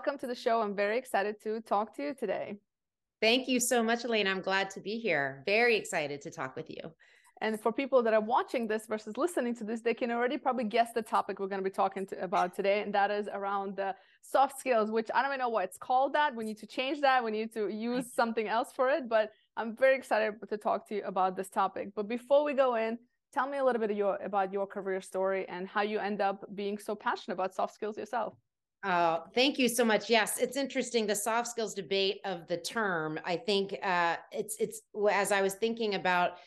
welcome to the show. I'm very excited to talk to you today. Thank you so much, Elaine. I'm glad to be here. Very excited to talk with you. And for people that are watching this versus listening to this, they can already probably guess the topic we're going to be talking to, about today, and that is around the soft skills. Which I don't even know what it's called. That we need to change that. We need to use something else for it. But I'm very excited to talk to you about this topic. But before we go in, tell me a little bit your, about your career story and how you end up being so passionate about soft skills yourself. Oh, thank you so much. Yes, it's interesting the soft skills debate of the term. I think uh, it's it's as I was thinking about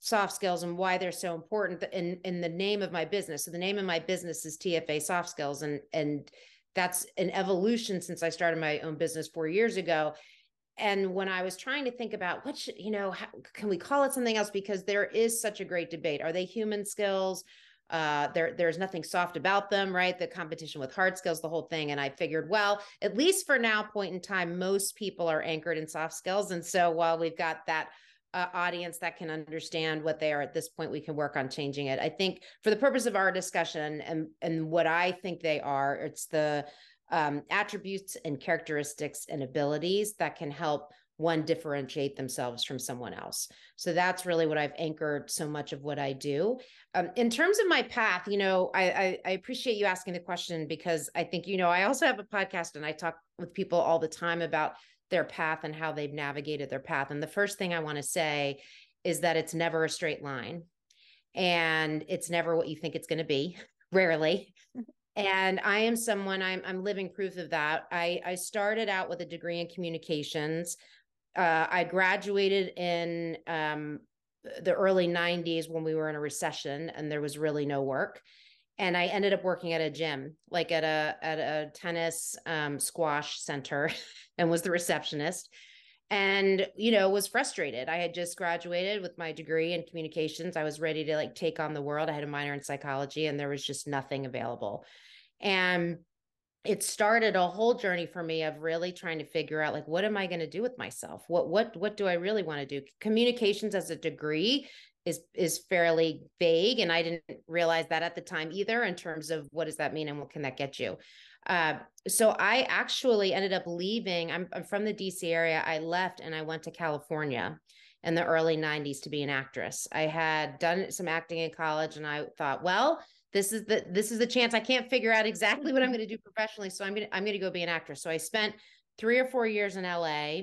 soft skills and why they're so important in in the name of my business. So the name of my business is TFA Soft Skills, and and that's an evolution since I started my own business four years ago. And when I was trying to think about what should, you know, how, can we call it something else? Because there is such a great debate. Are they human skills? Uh there there's nothing soft about them right? The competition with hard skills the whole thing. And i figured well at least for now point in time most people are anchored in soft skills. And so while we've got that uh, audience that can understand what they are at this point we can work on changing it. I think for the purpose of our discussion and and what i think they are it's the um, attributes and characteristics and abilities that can help one differentiate themselves from someone else. So that's really what I've anchored so much of what I do. Um, in terms of my path, you know, I, I, I appreciate you asking the question because I think you know I also have a podcast and I talk with people all the time about their path and how they've navigated their path. And the first thing I want to say is that it's never a straight line, and it's never what you think it's going to be. Rarely. and i am someone i'm i'm living proof of that i i started out with a degree in communications uh, I graduated in um, the early 90s when we were in a recession and there was really no work. And i ended up working at a gym like at a at a tennis um, squash center and was the receptionist. And you know was frustrated. I had just graduated with my degree in communications. I was ready to like take on the world. I had a minor in psychology and there was just nothing available. And it started a whole journey for me of really trying to figure out like what am i going to do with myself? What what what do i really want to do communications as a degree is is fairly vague and i didn't realize that at the time either in terms of what does that mean and what can that get you. Uh, so i actually ended up leaving I'm, I'm from the dc area i left and i went to california in the early 90s to be an actress. I had done some acting in college and i thought well this is the this is the chance I can't figure out exactly what I'm going to do professionally. So I'm gonna I'm gonna go be an actress. So I spent three or four years in LA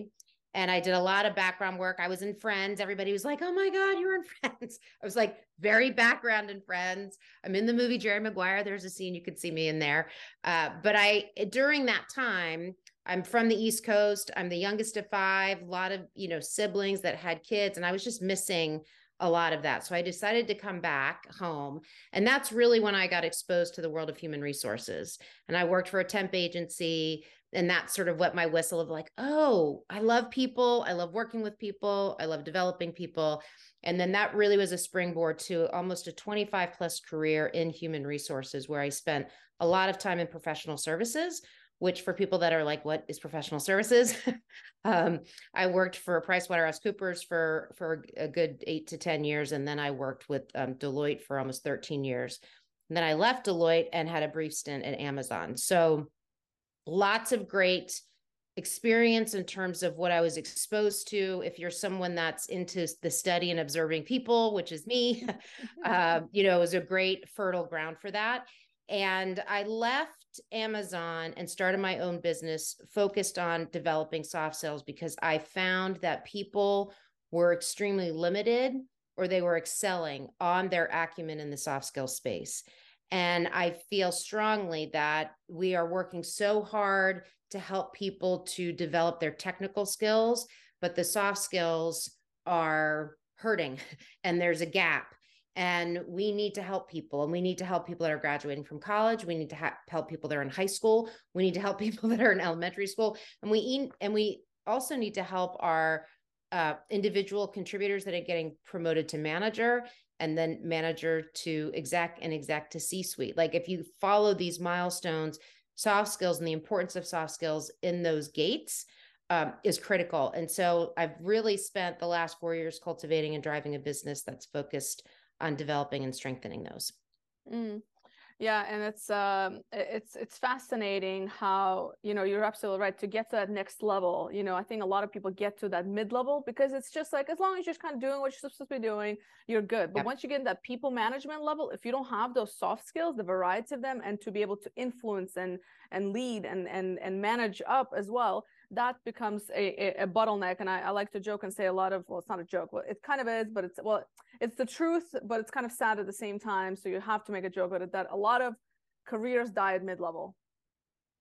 and I did a lot of background work. I was in Friends. Everybody was like, "Oh my God, you're in Friends." I was like, very background in Friends. I'm in the movie Jerry Maguire. There's a scene you could see me in there. Uh, but I during that time, I'm from the East Coast. I'm the youngest of five. A lot of you know siblings that had kids, and I was just missing a lot of that. So I decided to come back home. And that's really when I got exposed to the world of human resources. And I worked for a temp agency. And that's sort of what my whistle of like, oh, I love people. I love working with people. I love developing people. And then that really was a springboard to almost a 25 plus career in human resources, where I spent a lot of time in professional services, which for people that are like, what is professional services? um, I worked for PricewaterhouseCoopers for for a good eight to ten years, and then I worked with um, Deloitte for almost thirteen years. And then I left Deloitte and had a brief stint at Amazon. So lots of great experience in terms of what I was exposed to. If you're someone that's into the study and observing people, which is me, uh, you know, it was a great fertile ground for that. And I left Amazon and started my own business focused on developing soft skills because I found that people were extremely limited or they were excelling on their acumen in the soft skill space. And I feel strongly that we are working so hard to help people to develop their technical skills, but the soft skills are hurting and there's a gap and we need to help people and we need to help people that are graduating from college we need to ha- help people that are in high school we need to help people that are in elementary school and we and we also need to help our uh, individual contributors that are getting promoted to manager and then manager to exec and exec to c suite like if you follow these milestones soft skills and the importance of soft skills in those gates um, is critical. And so i've really spent the last four years cultivating and driving a business that's focused on developing and strengthening those. Mm. Yeah, and it's um it's it's fascinating how, you know, you're absolutely right to get to that next level. You know, I think a lot of people get to that mid level because it's just like as long as you're just kind of doing what you're supposed to be doing, you're good. But yep. once you get in that people management level, if you don't have those soft skills, the variety of them and to be able to influence and and lead and and and manage up as well, that becomes a, a, a bottleneck. And I, I, like to joke and say a lot of, well, it's not a joke, well, it kind of is, but it's, well, it's the truth, but it's kind of sad at the same time. So you have to make a joke about it that a lot of careers die at mid level.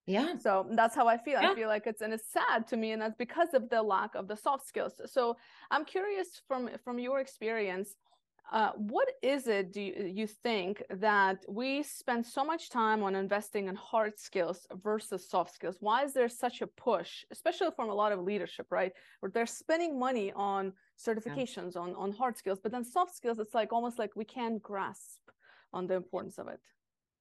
Yeah. So that's how I feel. Yeah. I feel like it's and it's sad to me, and that's because of the lack of the soft skills. So I'm curious from from your experience, uh, what is it do you, you, think that we spend so much time on investing in hard skills versus soft skills why is there such a push especially from a lot of leadership right where they're spending money on certifications yeah. on on hard skills but then soft skills it's like almost like we can't grasp on the importance of it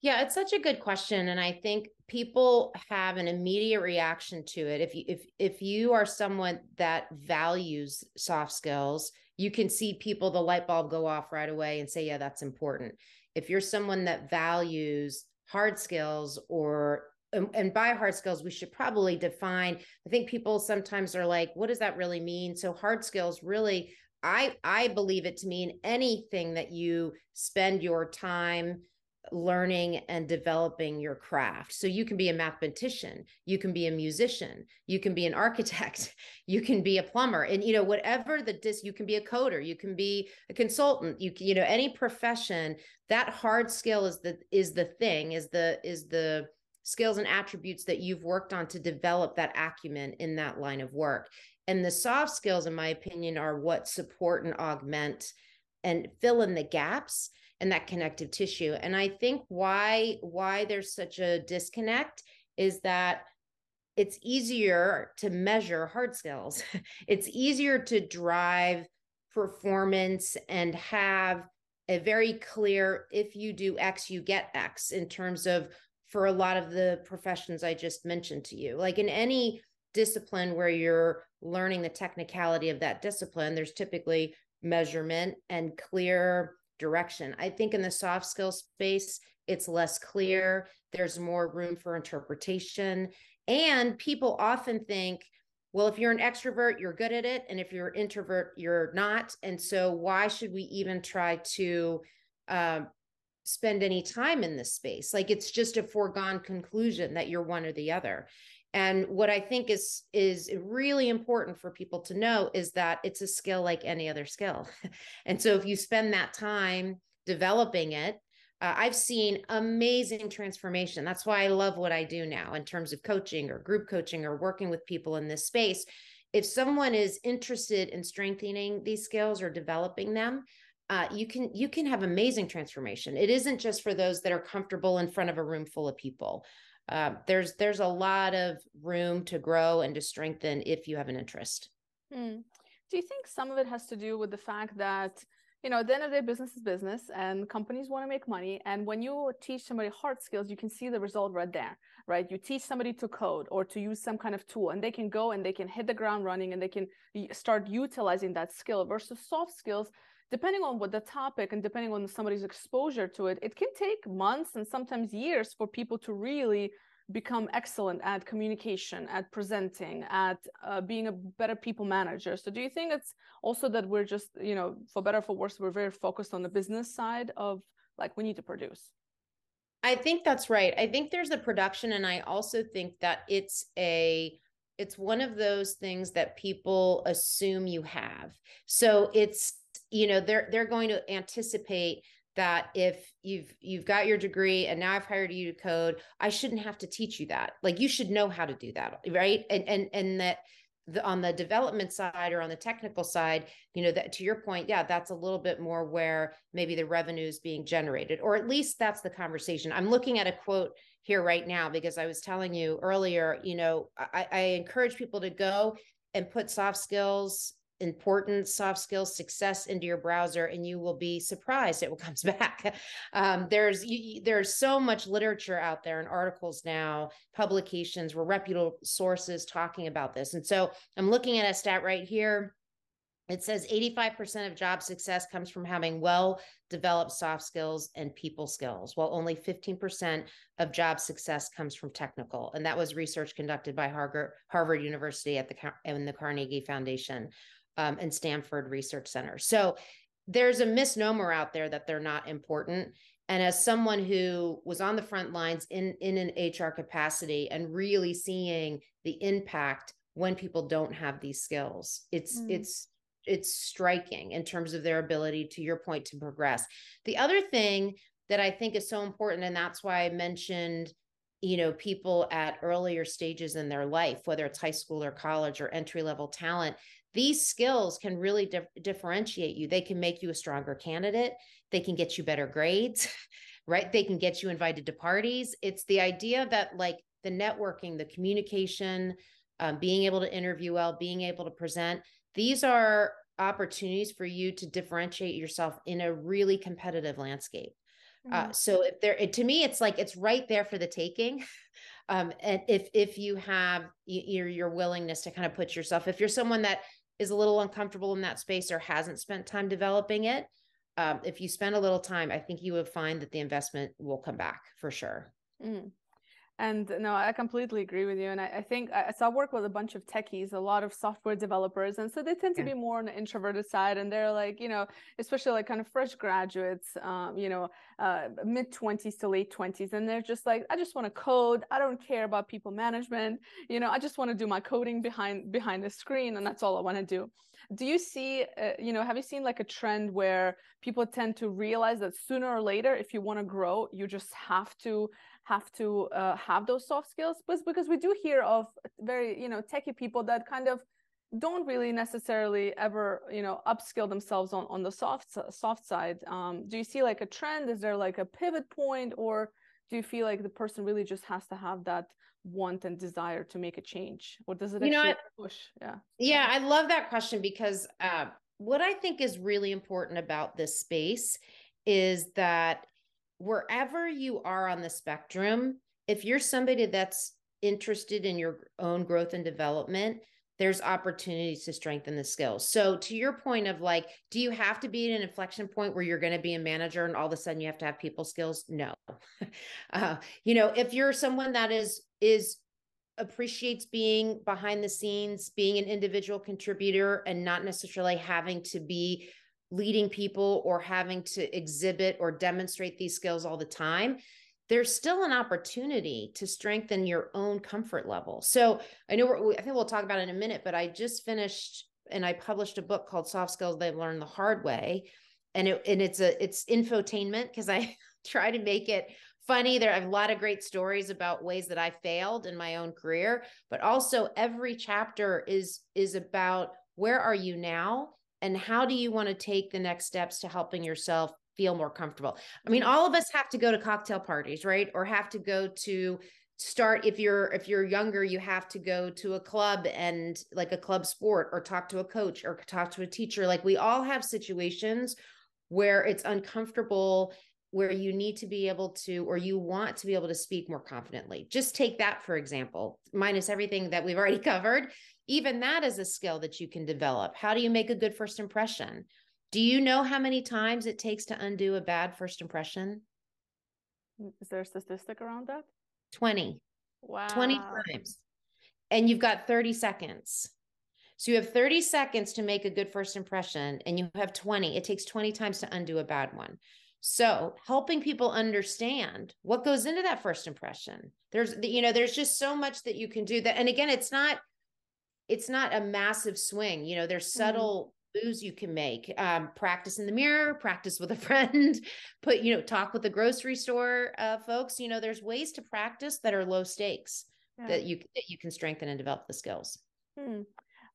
yeah, it's such a good question and I think people have an immediate reaction to it. If you if if you are someone that values soft skills, you can see people the light bulb go off right away and say, "Yeah, that's important." If you're someone that values hard skills or and by hard skills we should probably define i think people sometimes are like what does that really mean so hard skills really i i believe it to mean anything that you spend your time learning and developing your craft. So you can be a mathematician, you can be a musician, you can be an architect, you can be a plumber, and you know whatever the dis you can be a coder, you can be a consultant, you can, you know any profession. That hard skill is the is the thing is the is the skills and attributes that you've worked on to develop that acumen in that line of work. And the soft skills, in my opinion, are what support and augment and fill in the gaps and that connective tissue. And i think why why there's such a disconnect is that it's easier to measure hard skills it's easier to drive performance and have a very clear if you do x you get x in terms of for a lot of the professions i just mentioned to you. Like in any discipline where you're learning the technicality of that discipline there's typically measurement and clear direction. I think in the soft skill space, it's less clear. There's more room for interpretation. And people often think, well, if you're an extrovert, you're good at it. And if you're an introvert, you're not. And so, why should we even try to uh, spend any time in this space? Like, it's just a foregone conclusion that you're one or the other. And what I think is is really important for people to know is that it's a skill like any other skill. and so if you spend that time developing it, uh, I've seen amazing transformation. That's why I love what I do now in terms of coaching or group coaching or working with people in this space. If someone is interested in strengthening these skills or developing them, uh, you can you can have amazing transformation. It isn't just for those that are comfortable in front of a room full of people uh, there's there's a lot of room to grow and to strengthen if you have an interest. Hmm. Do you think some of it has to do with the fact that you know, at the end of the day, business is business, and companies want to make money. And when you teach somebody hard skills, you can see the result right there, right? You teach somebody to code or to use some kind of tool, and they can go and they can hit the ground running, and they can start utilizing that skill. Versus soft skills, depending on what the topic and depending on somebody's exposure to it, it can take months and sometimes years for people to really become excellent at communication, at presenting, at uh, being a better people manager. So, do you think it's also that we're just, you know, for better for worse, we're very focused on the business side of like we need to produce? I think that's right. I think there's the production, and I also think that it's a it's one of those things that people assume you have. So it's you know they're they're going to anticipate that if you've you've got your degree and now I've hired you to code, I shouldn't have to teach you that. Like you should know how to do that, right? And and and that the, on the development side or on the technical side, you know, that to your point, yeah, that's a little bit more where maybe the revenue is being generated, or at least that's the conversation. I'm looking at a quote here right now because I was telling you earlier, you know, I, I encourage people to go and put soft skills important soft skills success into your browser and you will be surprised what comes back. Um, there's you, there's so much literature out there and articles now publications where reputable sources talking about this. And so i'm looking at a stat right here. It says 85% of job success comes from having well developed soft skills and people skills, while only 15% of job success comes from technical. And that was research conducted by Harvard, Harvard University at the and the Carnegie Foundation um, and Stanford Research Center. So there's a misnomer out there that they're not important. And as someone who was on the front lines in, in an HR capacity and really seeing the impact when people don't have these skills, it's mm. it's it's striking in terms of their ability to your point to progress the other thing that i think is so important and that's why i mentioned you know people at earlier stages in their life whether it's high school or college or entry level talent these skills can really dif- differentiate you they can make you a stronger candidate they can get you better grades right they can get you invited to parties it's the idea that like the networking the communication um, being able to interview well being able to present these are opportunities for you to differentiate yourself in a really competitive landscape. Uh, mm-hmm. Uh, so if there, it, to me, it's like it's right there for the taking. Um, and if if you have your your willingness to kind of put yourself, if you're someone that is a little uncomfortable in that space or hasn't spent time developing it, um, if you spend a little time, I think you would find that the investment will come back for sure. Mm. And no, I completely agree with you. And I, I think I, so I work with a bunch of techies, a lot of software developers. And so they tend to yeah. be more on the introverted side. And they're like, you know, especially like kind of fresh graduates, um, you know, uh, mid 20s to late 20s. And they're just like, I just want to code. I don't care about people management. You know, I just want to do my coding behind behind the screen. And that's all I want to do. Do you see, uh, you know, have you seen like a trend where people tend to realize that sooner or later, if you want to grow, you just have to have to uh, have those soft skills but because we do hear of very you know techie people that kind of don't really necessarily ever you know upskill themselves on on the soft soft side. Um, do you see like a trend? Is there like a pivot point or do you feel like the person really just has to have that want and desire to make a change? Or does it you know, push? Yeah. Yeah i love that question because uh, what i think is really important about this space is that wherever you are on the spectrum, if you're somebody that's interested in your own growth and development, there's opportunities to strengthen the skills. So to your point of like, do you have to be at an inflection point where you're going to be a manager and all of a sudden you have to have people skills? No. uh, you know, if you're someone that is is appreciates being behind the scenes, being an individual contributor and not necessarily having to be leading people or having to exhibit or demonstrate these skills all the time there's still an opportunity to strengthen your own comfort level. So i know we're, i think we'll talk about in a minute but i just finished and i published a book called soft skills they've learned the hard way. And it and it's a it's infotainment because i try to make it funny. There are a lot of great stories about ways that i failed in my own career but also every chapter is is about where are you now and how do you want to take the next steps to helping yourself feel more comfortable? I mean mm-hmm. all of us have to go to cocktail parties right? Or have to go to start if you're if you're younger you have to go to a club and like a club sport or talk to a coach or talk to a teacher. Like we all have situations where it's uncomfortable where you need to be able to or you want to be able to speak more confidently. Just take that for example minus everything that we've already covered even that is a skill that you can develop. How do you make a good first impression? Do you know how many times it takes to undo a bad first impression? Mm, is there a statistic around that? 20. Wow. 20 times. And you've got 30 seconds. So you have 30 seconds to make a good first impression, and you have 20. It takes 20 times to undo a bad one. So helping people understand what goes into that first impression. There's, you know, there's just so much that you can do that. And again, it's not it's not a massive swing. You know, there's mm-hmm. subtle mm-hmm. moves you can make. Um, practice in the mirror, practice with a friend, put, you know, talk with the grocery store uh, folks. You know, there's ways to practice that are low stakes yeah. that you that you can strengthen and develop the skills. Hmm.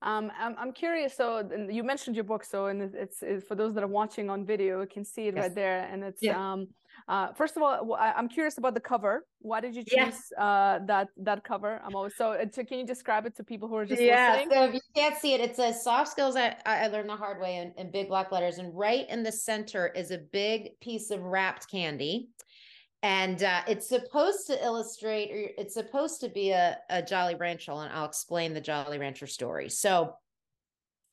Um, I'm, I'm curious. So you mentioned your book. So, and it's, it's, for those that are watching on video, you can see it yes. right there. And it's, um, uh, first of all, I'm curious about the cover. Why did you choose yes. uh, that that cover? I'm always so. Uh, can you describe it to people who are just yeah. Listening? So if you can't see it, it says "soft skills." I, I learned the hard way in, in big black letters, and right in the center is a big piece of wrapped candy, and uh, it's supposed to illustrate, or it's supposed to be a, a Jolly Rancher, and I'll explain the Jolly Rancher story. So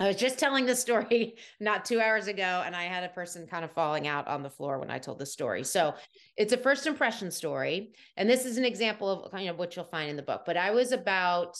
I was just telling the story not two hours ago, and I had a person kind of falling out on the floor when I told the story. So it's a first impression story. And this is an example of kind of what you'll find in the book. But I was about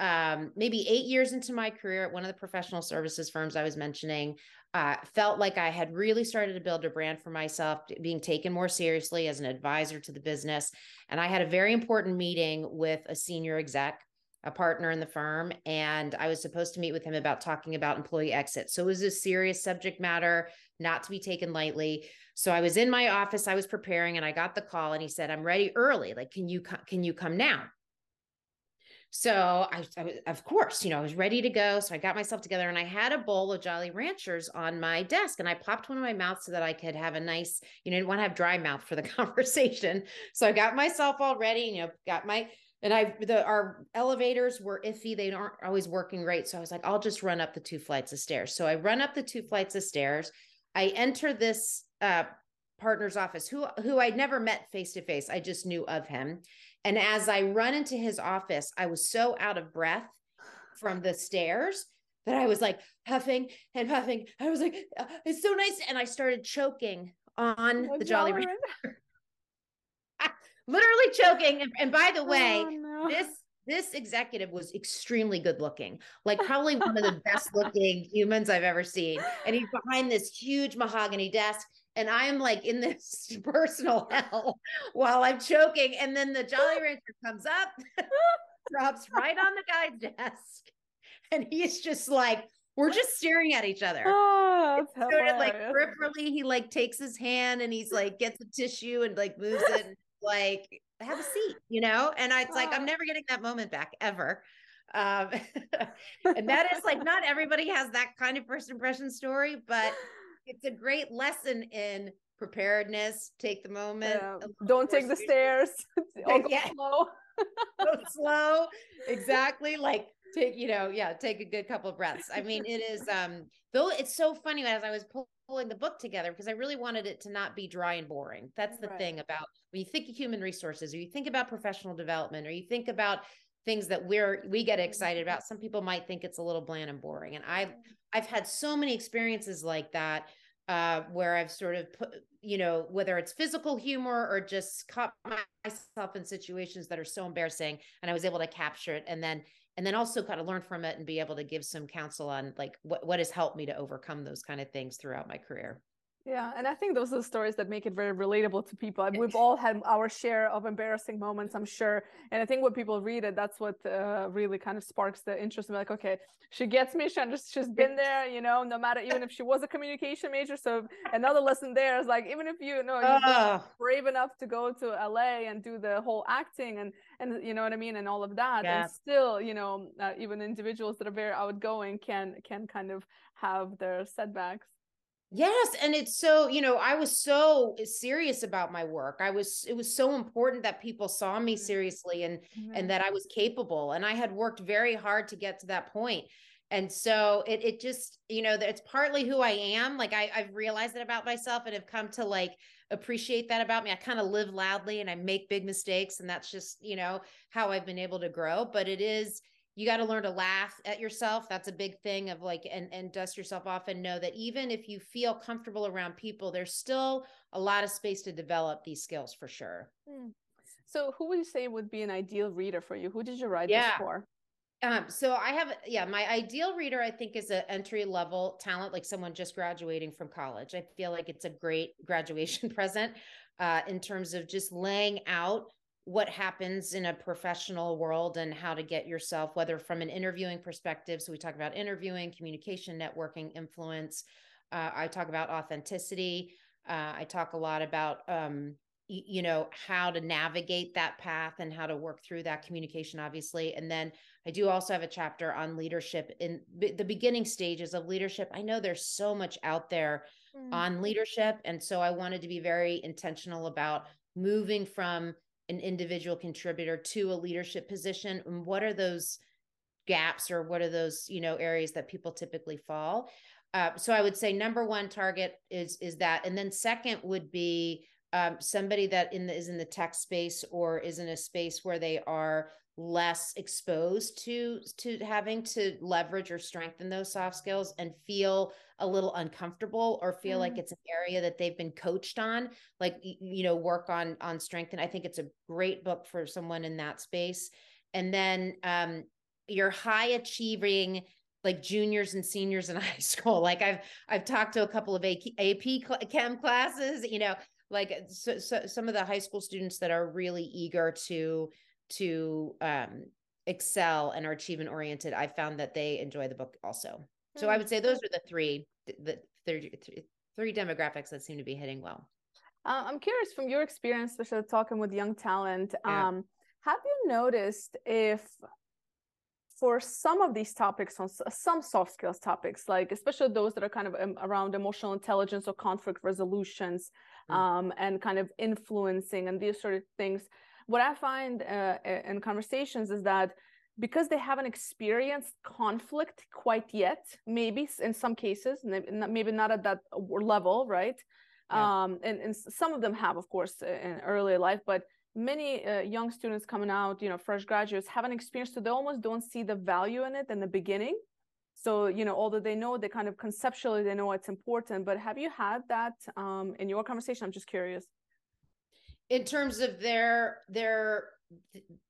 um, maybe eight years into my career at one of the professional services firms I was mentioning. Uh, felt like I had really started to build a brand for myself, being taken more seriously as an advisor to the business. And I had a very important meeting with a senior exec a partner in the firm and I was supposed to meet with him about talking about employee exit. So it was a serious subject matter, not to be taken lightly. So I was in my office, I was preparing and I got the call and he said, "I'm ready early. Like can you can you come now?" So I, I was, of course, you know, I was ready to go. So I got myself together and I had a bowl of Jolly Ranchers on my desk and I popped one in my mouth so that I could have a nice, you know, didn't want to have dry mouth for the conversation. So I got myself all ready, you know, got my and I the our elevators were iffy. They aren't always working great. So I was like, I'll just run up the two flights of stairs. So I run up the two flights of stairs. I enter this uh, partner's office, who who I'd never met face to face. I just knew of him. And as I run into his office, I was so out of breath from the stairs that I was like huffing and puffing. I was like, uh, it's so nice. And I started choking on oh, the Jolly Rancher literally choking. And, and by the way, oh, no. this this executive was extremely good looking, like probably one of the best looking humans I've ever seen. And he's behind this huge mahogany desk. And I am like in this personal hell while I'm choking. And then the Jolly Rancher comes up, drops right on the guy's desk. And he's just like, we're just staring at each other. Oh, sort of like peripherally, he like takes his hand and he's like gets a tissue and like moves it like have a seat, you know? And I, it's like, I'm never getting that moment back ever. Um, and that is like, not everybody has that kind of first impression story, but it's a great lesson in preparedness. Take the moment. Don't take the stairs. go yeah. slow. go slow. Exactly. Like take, you know, yeah, take a good couple of breaths. I mean, it is, um, though it's so funny as I was pulling the book together because I really wanted it to not be dry and boring. That's the right. thing about when you think of human resources or you think about professional development or you think about things that we're we get excited mm-hmm. about some people might think it's a little bland and boring and i've i've had so many experiences like that uh, where i've sort of put you know whether it's physical humor or just caught myself in situations that are so embarrassing and i was able to capture it and then and then also kind of learn from it and be able to give some counsel on like what, what has helped me to overcome those kind of things throughout my career yeah, and I think those are the stories that make it very relatable to people. We've all had our share of embarrassing moments, I'm sure. And I think when people read it, that's what uh, really kind of sparks the interest. In like, okay, she gets me. She just she's been there, you know. No matter even if she was a communication major. So another lesson there is like, even if you, know you're oh. brave enough to go to LA and do the whole acting and and you know what I mean and all of that, yeah. and still, you know, uh, even individuals that are very outgoing can can kind of have their setbacks. Yes, and it's so, you know, I was so serious about my work. I was it was so important that people saw me mm-hmm. seriously and mm-hmm. and that I was capable and I had worked very hard to get to that point. And so it it just, you know, it's partly who I am. Like I I've realized that about myself and have come to like appreciate that about me. I kind of live loudly and I make big mistakes and that's just, you know, how I've been able to grow, but it is you got to learn to laugh at yourself that's a big thing of like and and dust yourself off and know that even if you feel comfortable around people there's still a lot of space to develop these skills for sure hmm. so who would you say would be an ideal reader for you who did you write yeah. this for um, so I have, yeah, my ideal reader, I think, is an entry level talent, like someone just graduating from college. I feel like it's a great graduation present uh, in terms of just laying out what happens in a professional world and how to get yourself, whether from an interviewing perspective. So we talk about interviewing, communication, networking, influence. Uh, I talk about authenticity. Uh, I talk a lot about, um, y- you know, how to navigate that path and how to work through that communication, obviously. And then I do also have a chapter on leadership in b- the beginning stages of leadership. I know there's so much out there mm. on leadership. And so I wanted to be very intentional about moving from an individual contributor to a leadership position and what are those gaps or what are those you know areas that people typically fall? Uh, so i would say number one target is is that. And then second would be um, somebody that in the, is in the tech space or is in a space where they are less exposed to to having to leverage or strengthen those soft skills and feel a little uncomfortable or feel mm. like it's an area that they've been coached on like you know work on on strength and i think it's a great book for someone in that space and then um your high achieving like juniors and seniors in high school like i've i've talked to a couple of ap chem classes you know like so, so some of the high school students that are really eager to to um, excel and are achievement oriented, I found that they enjoy the book also. So I hmm. would say those are the three the three, three demographics that seem to be hitting well. Uh, I'm curious from your experience, especially talking with young talent. Yeah. Um, have you noticed if for some of these topics on some soft skills topics like especially those that are kind of um, around emotional intelligence or conflict resolutions mm. um, and kind of influencing and these sort of things what I find uh, in conversations is that because they haven't experienced conflict quite yet, maybe in some cases, maybe not at that level, right? Yeah. Um, and, and some of them have, of course, in early life, but many uh, young students coming out, you know, fresh graduates haven't experienced, so they almost don't see the value in it in the beginning. So, you know, although they know they kind of conceptually they know it's important, but have you had that um, in your conversation? I'm just curious in terms of their their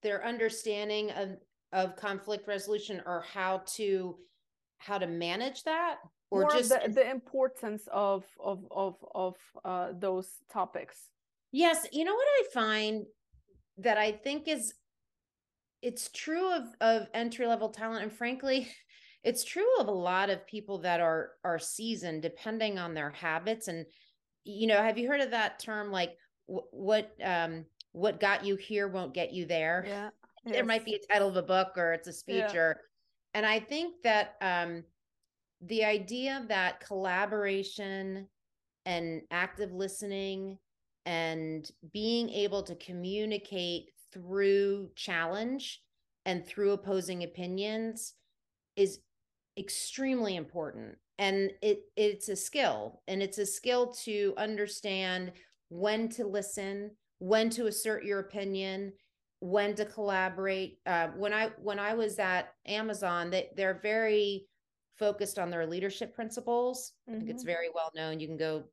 their understanding of of conflict resolution or how to how to manage that or More just the, the importance of of of of uh, those topics. Yes. You know what i find that i think is it's true of of entry level talent and frankly it's true of a lot of people that are are seasoned depending on their habits. And you know have you heard of that term like what um what got you here won't get you there yeah yes. there might be a title of a book or it's a speech yeah. or and i think that um the idea that collaboration and active listening and being able to communicate through challenge and through opposing opinions is extremely important and it it's a skill and it's a skill to understand when to listen, when to assert your opinion, when to collaborate. Uh, when I when I was at Amazon, they they're very focused on their leadership principles. Mm-hmm. I think it's mm-hmm. very well known. You can go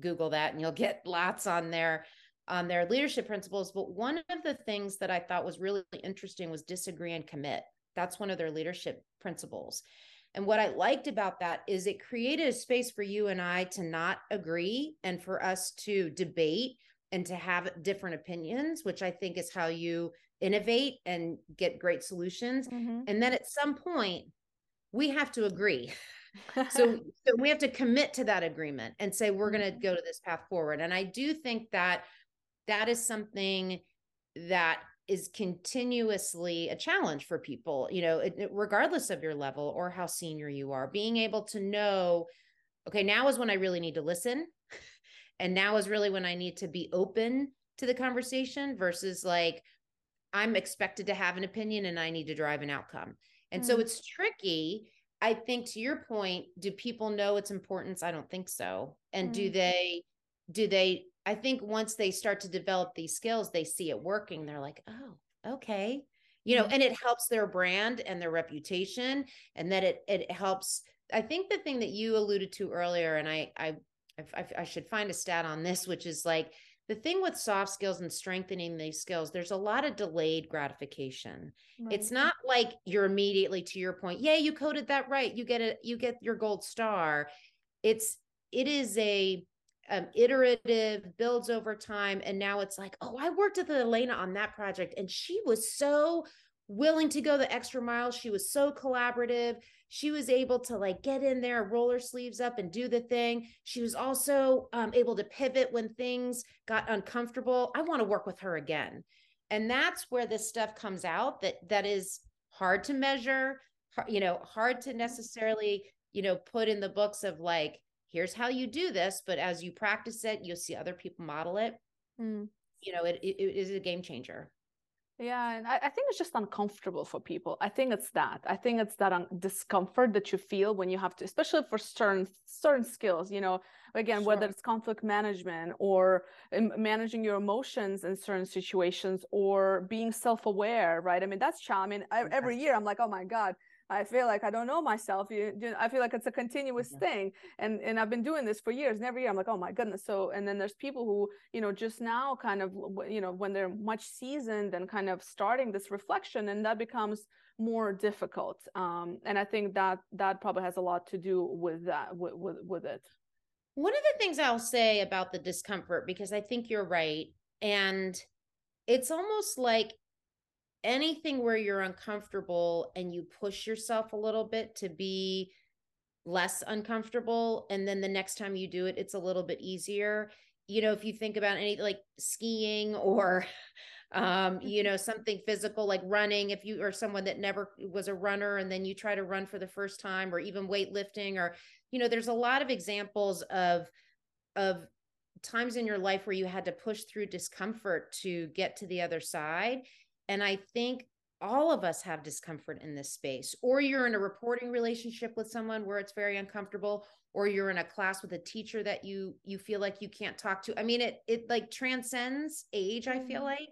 Google that, and you'll get lots on their on their leadership principles. But one of the things that I thought was really interesting was disagree and commit. That's one of their leadership principles. And what I liked about that is it created a space for you and I to not agree and for us to debate and to have different opinions, which I think is how you innovate and get great solutions. Mm-hmm. And then at some point, we have to agree. so, so we have to commit to that agreement and say we're going to mm-hmm. go to this path forward. And I do think that that is something that is continuously a challenge for people you know it, regardless of your level or how senior you are being able to know okay now is when i really need to listen and now is really when i need to be open to the conversation versus like i'm expected to have an opinion and i need to drive an outcome and mm. so it's tricky i think to your point do people know its importance i don't think so and mm. do they do they I think once they start to develop these skills, they see it working. They're like, oh, okay. You know, mm-hmm. and it helps their brand and their reputation, and that it it helps. I think the thing that you alluded to earlier, and I I I, I should find a stat on this, which is like the thing with soft skills and strengthening these skills there's a lot of delayed gratification right. it's not like you're immediately to your point yeah you coded that right you get it you get your gold star it's it is a um, iterative, builds over time. And now it's like, oh, I worked with Elena on that project, and she was so willing to go the extra mile. She was so collaborative. She was able to like get in there, roll her sleeves up, and do the thing. She was also um, able to pivot when things got uncomfortable. I want to work with her again. And that's where this stuff comes out that that is hard to measure, you know, hard to necessarily, you know, put in the books of like, here's how you do this but as you practice it you'll see other people model it mm. you know it, it, it is a game changer Yeah, and I, I, think it's just uncomfortable for people. I think it's that. I think it's that un- discomfort that you feel when you have to, especially for certain certain skills. You know, again, sure. whether it's conflict management or managing your emotions in certain situations or being self aware, right? I mean, that's challenging. I mean, every year I'm like, oh my god, I feel like I don't know myself. You, I feel like it's a continuous mm-hmm. thing, and and I've been doing this for years. And every year I'm like, oh my goodness. So and then there's people who you know just now kind of you know when they're much seasoned and kind of starting this reflection, and that becomes more difficult. Um, and I think that that probably has a lot to do with that with with, with it. One of the things I'll say about the discomfort, because I think you're right, and it's almost like anything where you're uncomfortable and you push yourself a little bit to be less uncomfortable and then the next time you do it it's a little bit easier you know if you think about any like skiing or um you mm-hmm. know something physical like running if you are someone that never was a runner and then you try to run for the first time or even weightlifting or you know there's a lot of examples of of times in your life where you had to push through discomfort to get to the other side and I think all of us have discomfort in this space, or you're in a reporting relationship with someone where it's very uncomfortable, or you're in a class with a teacher that you you feel like you can't talk to. I mean, it it like transcends age, I feel mm-hmm. like.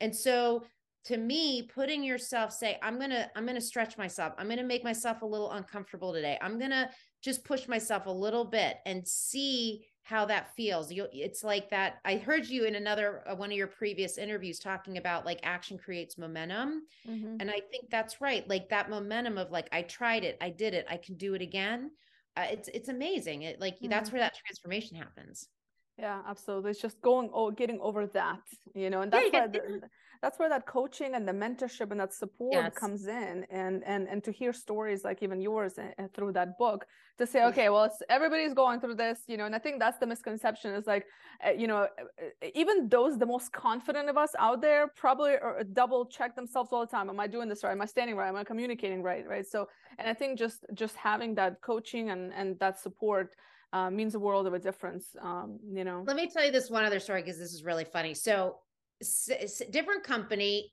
And so to me, putting yourself say, I'm gonna, I'm gonna stretch myself, I'm gonna make myself a little uncomfortable today. I'm gonna just push myself a little bit and see how that feels you it's like that i heard you in another uh, one of your previous interviews talking about like action creates momentum mm-hmm. and i think that's right like that momentum of like i tried it i did it i can do it again uh, it's it's amazing it like mm-hmm. that's where that transformation happens yeah absolutely. It's just going oh getting over that you know and that's yeah, why the, that's where that coaching and the mentorship and that support yes. comes in and and and to hear stories like even yours and, and through that book to say okay well everybody's going through this you know and i think that's the misconception is like uh, you know even those the most confident of us out there probably are, double check themselves all the time. Am i doing this right? Am i standing right? Am i communicating right? Right? So and i think just just having that coaching and and that support uh, means a world of a difference um, you know? Let me tell you this one other story because this is really funny. So different company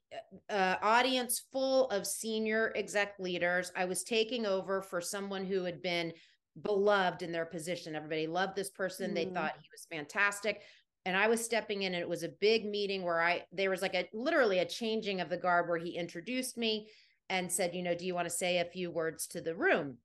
uh, uh, audience full of senior exec leaders. I was taking over for someone who had been beloved in their position. Everybody loved this person. Mm. they thought he was fantastic. And i was stepping in and it was a big meeting where i there was like a literally a changing of the guard where he introduced me and said you know do you want to say a few words to the room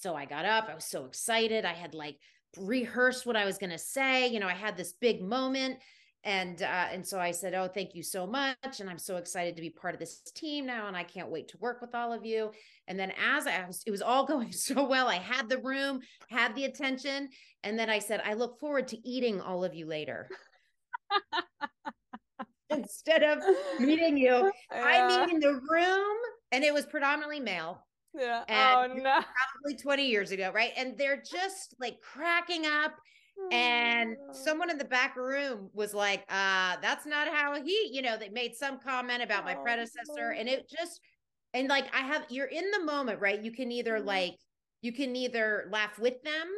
so i got up i was so excited i had like rehearsed what i was going to say you know i had this big moment and uh, and so I said, "Oh, thank you so much, and I'm so excited to be part of this team now, and I can't wait to work with all of you." And then as I was, it was all going so well. I had the room, had the attention, and then I said, "I look forward to eating all of you later." Instead of meeting you, yeah. I mean in the room, and it was predominantly male. Yeah. And oh no. Probably 20 years ago, right? And they're just like cracking up and someone in the back room was like uh that's not how he you know they made some comment about my oh, predecessor and it just and like i have you're in the moment right you can either mm-hmm. like you can either laugh with them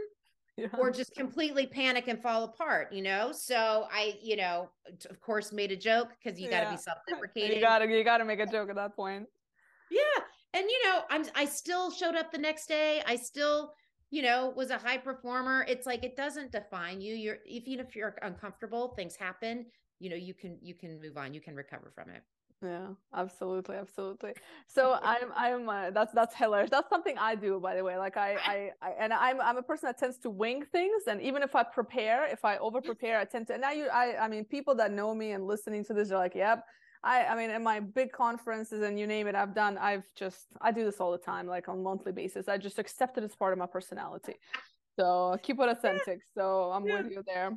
yeah. or just completely panic and fall apart you know so i you know of course made a joke because you got to yeah. be self-deprecating you gotta you gotta make a joke at that point yeah and you know i'm i still showed up the next day i still you know, was a high performer. It's like it doesn't define you. You're even if you're uncomfortable, things happen. You know, you can you can move on. You can recover from it. Yeah, absolutely, absolutely. So I'm I'm uh, that's that's hilarious. That's something I do, by the way. Like I, I I and I'm I'm a person that tends to wing things, and even if I prepare, if I over prepare, I tend to. And now you, I I mean, people that know me and listening to this are like, yep, I, I mean, in my big conferences and you name it, I've done, I've just, I do this all the time, like on monthly basis. I just accept it as part of my personality. So keep it authentic. So I'm yeah. with you there.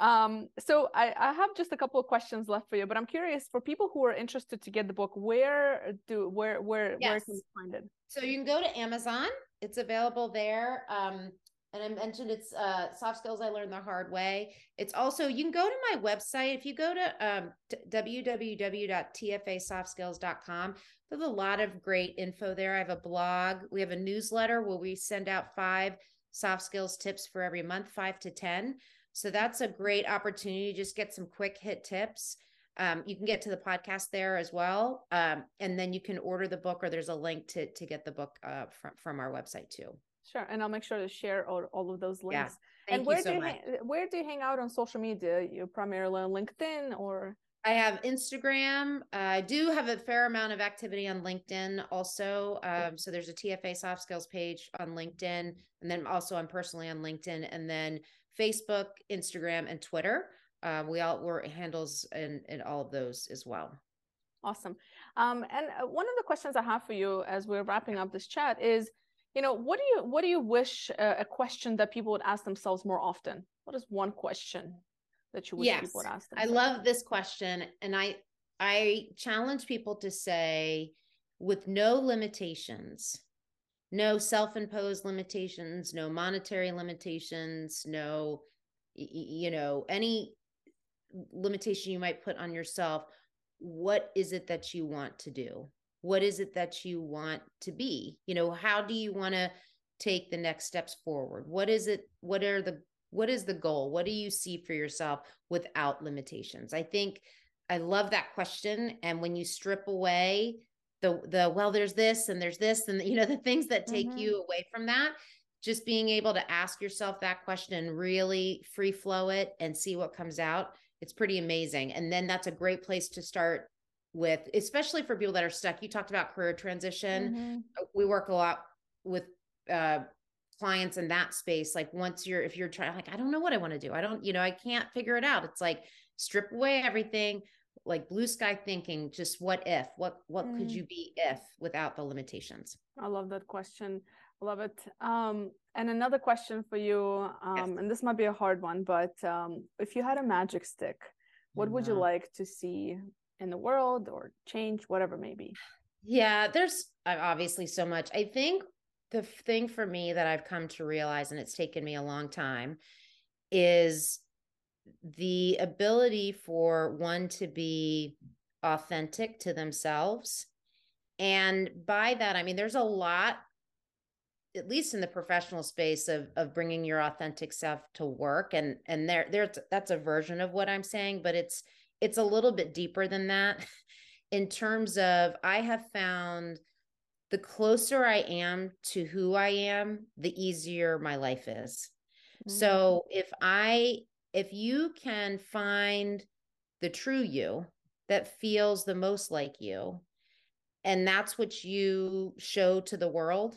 Um, so I, I have just a couple of questions left for you, but I'm curious for people who are interested to get the book, where do, where, where, yes. where can you find it? So you can go to Amazon. It's available there. Um, and I mentioned it's uh, soft skills I learned the hard way. It's also you can go to my website if you go to um, t- www.tfasoftskills.com. There's a lot of great info there. I have a blog. We have a newsletter where we send out five soft skills tips for every month, five to ten. So that's a great opportunity to just get some quick hit tips. um, you can get to the podcast there as well. Um, and then you can order the book or there's a link to, to get the book uh, from, from our website too. Sure. And I'll make sure to share all, all of those links. Yeah. and where so do you hang, where do you hang out on social media? You primarily on LinkedIn or I have Instagram. Uh, I do have a fair amount of activity on LinkedIn also. Um, so there's a TFA soft skills page on LinkedIn, and then also I'm personally on LinkedIn, and then Facebook, Instagram, and Twitter. Uh, we all were handles in in all of those as well. Awesome. Um, and uh, one of the questions I have for you as we're wrapping up this chat is, you know, what do you what do you wish uh, a question that people would ask themselves more often? What is one question that you wish yes, people would ask themselves? I love this question. And I I challenge people to say, with no limitations, no self-imposed limitations, no monetary limitations, no you know, any limitation you might put on yourself, what is it that you want to do? What is it that you want to be? You know, how do you want to take the next steps forward? What is it? What are the what is the goal what do you see for yourself without limitations i think i love that question and when you strip away the the well there's this and there's this and you know the things that take mm-hmm. you away from that just being able to ask yourself that question and really free flow it and see what comes out it's pretty amazing and then that's a great place to start with especially for people that are stuck. You talked about career transition. Mm-hmm. we work a lot with uh, clients in that space. Like once you're if you're trying like i don't know what i want to do. I don't you know i can't figure it out. It's like strip away everything like blue sky thinking just what if? What what mm. could you be if without the limitations? I love that question. I love it. Um and another question for you um yes. and this might be a hard one but um if you had a magic stick what would you mm-hmm. like to see in the world or change whatever may be? yeah there's uh, obviously so much i think the thing for me that I've come to realize, and it's taken me a long time, is the ability for one to be authentic to themselves. And by that, I mean, there's a lot, at least in the professional space of, of bringing your authentic self to work. And, and there, there's, that's a version of what I'm saying, but it's, it's a little bit deeper than that in terms of, I have found the closer I am to who I am, the easier my life is. Mm-hmm. So if I, if you can find the true you that feels the most like you, and that's what you show to the world,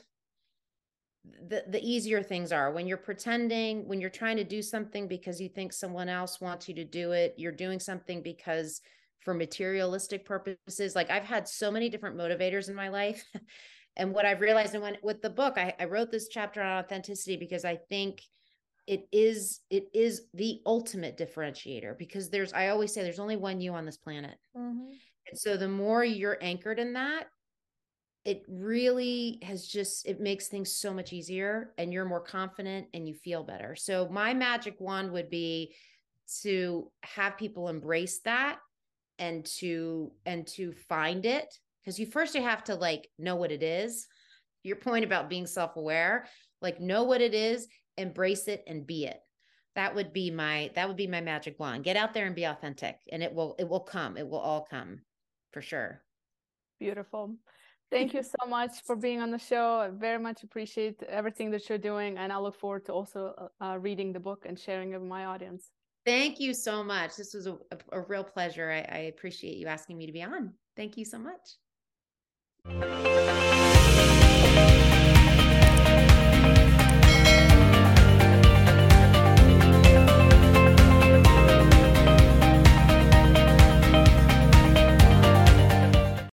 the, the easier things are when you're pretending, when you're trying to do something because you think someone else wants you to do it, you're doing something because for materialistic purposes. Like I've had so many different motivators in my life. and what I've realized and when with the book, I, I wrote this chapter on authenticity because I think it is it is the ultimate differentiator because there's I always say there's only one you on this planet. Mm-hmm. And so the more you're anchored in that, it really has just it makes things so much easier and you're more confident and you feel better. So my magic wand would be to have people embrace that and to and to find it because you first you have to like know what it is. Your point about being self-aware like know what it is embrace it and be it. That would be my that would be my magic wand. Get out there and be authentic and it will it will come. It will all come for sure. Beautiful Thank you so much for being on the show. I very much appreciate everything that you're doing. And I look forward to also uh, uh reading the book and sharing it with my audience. Thank you so much. This was a, a real pleasure. I, I appreciate you asking me to be on. Thank you so much.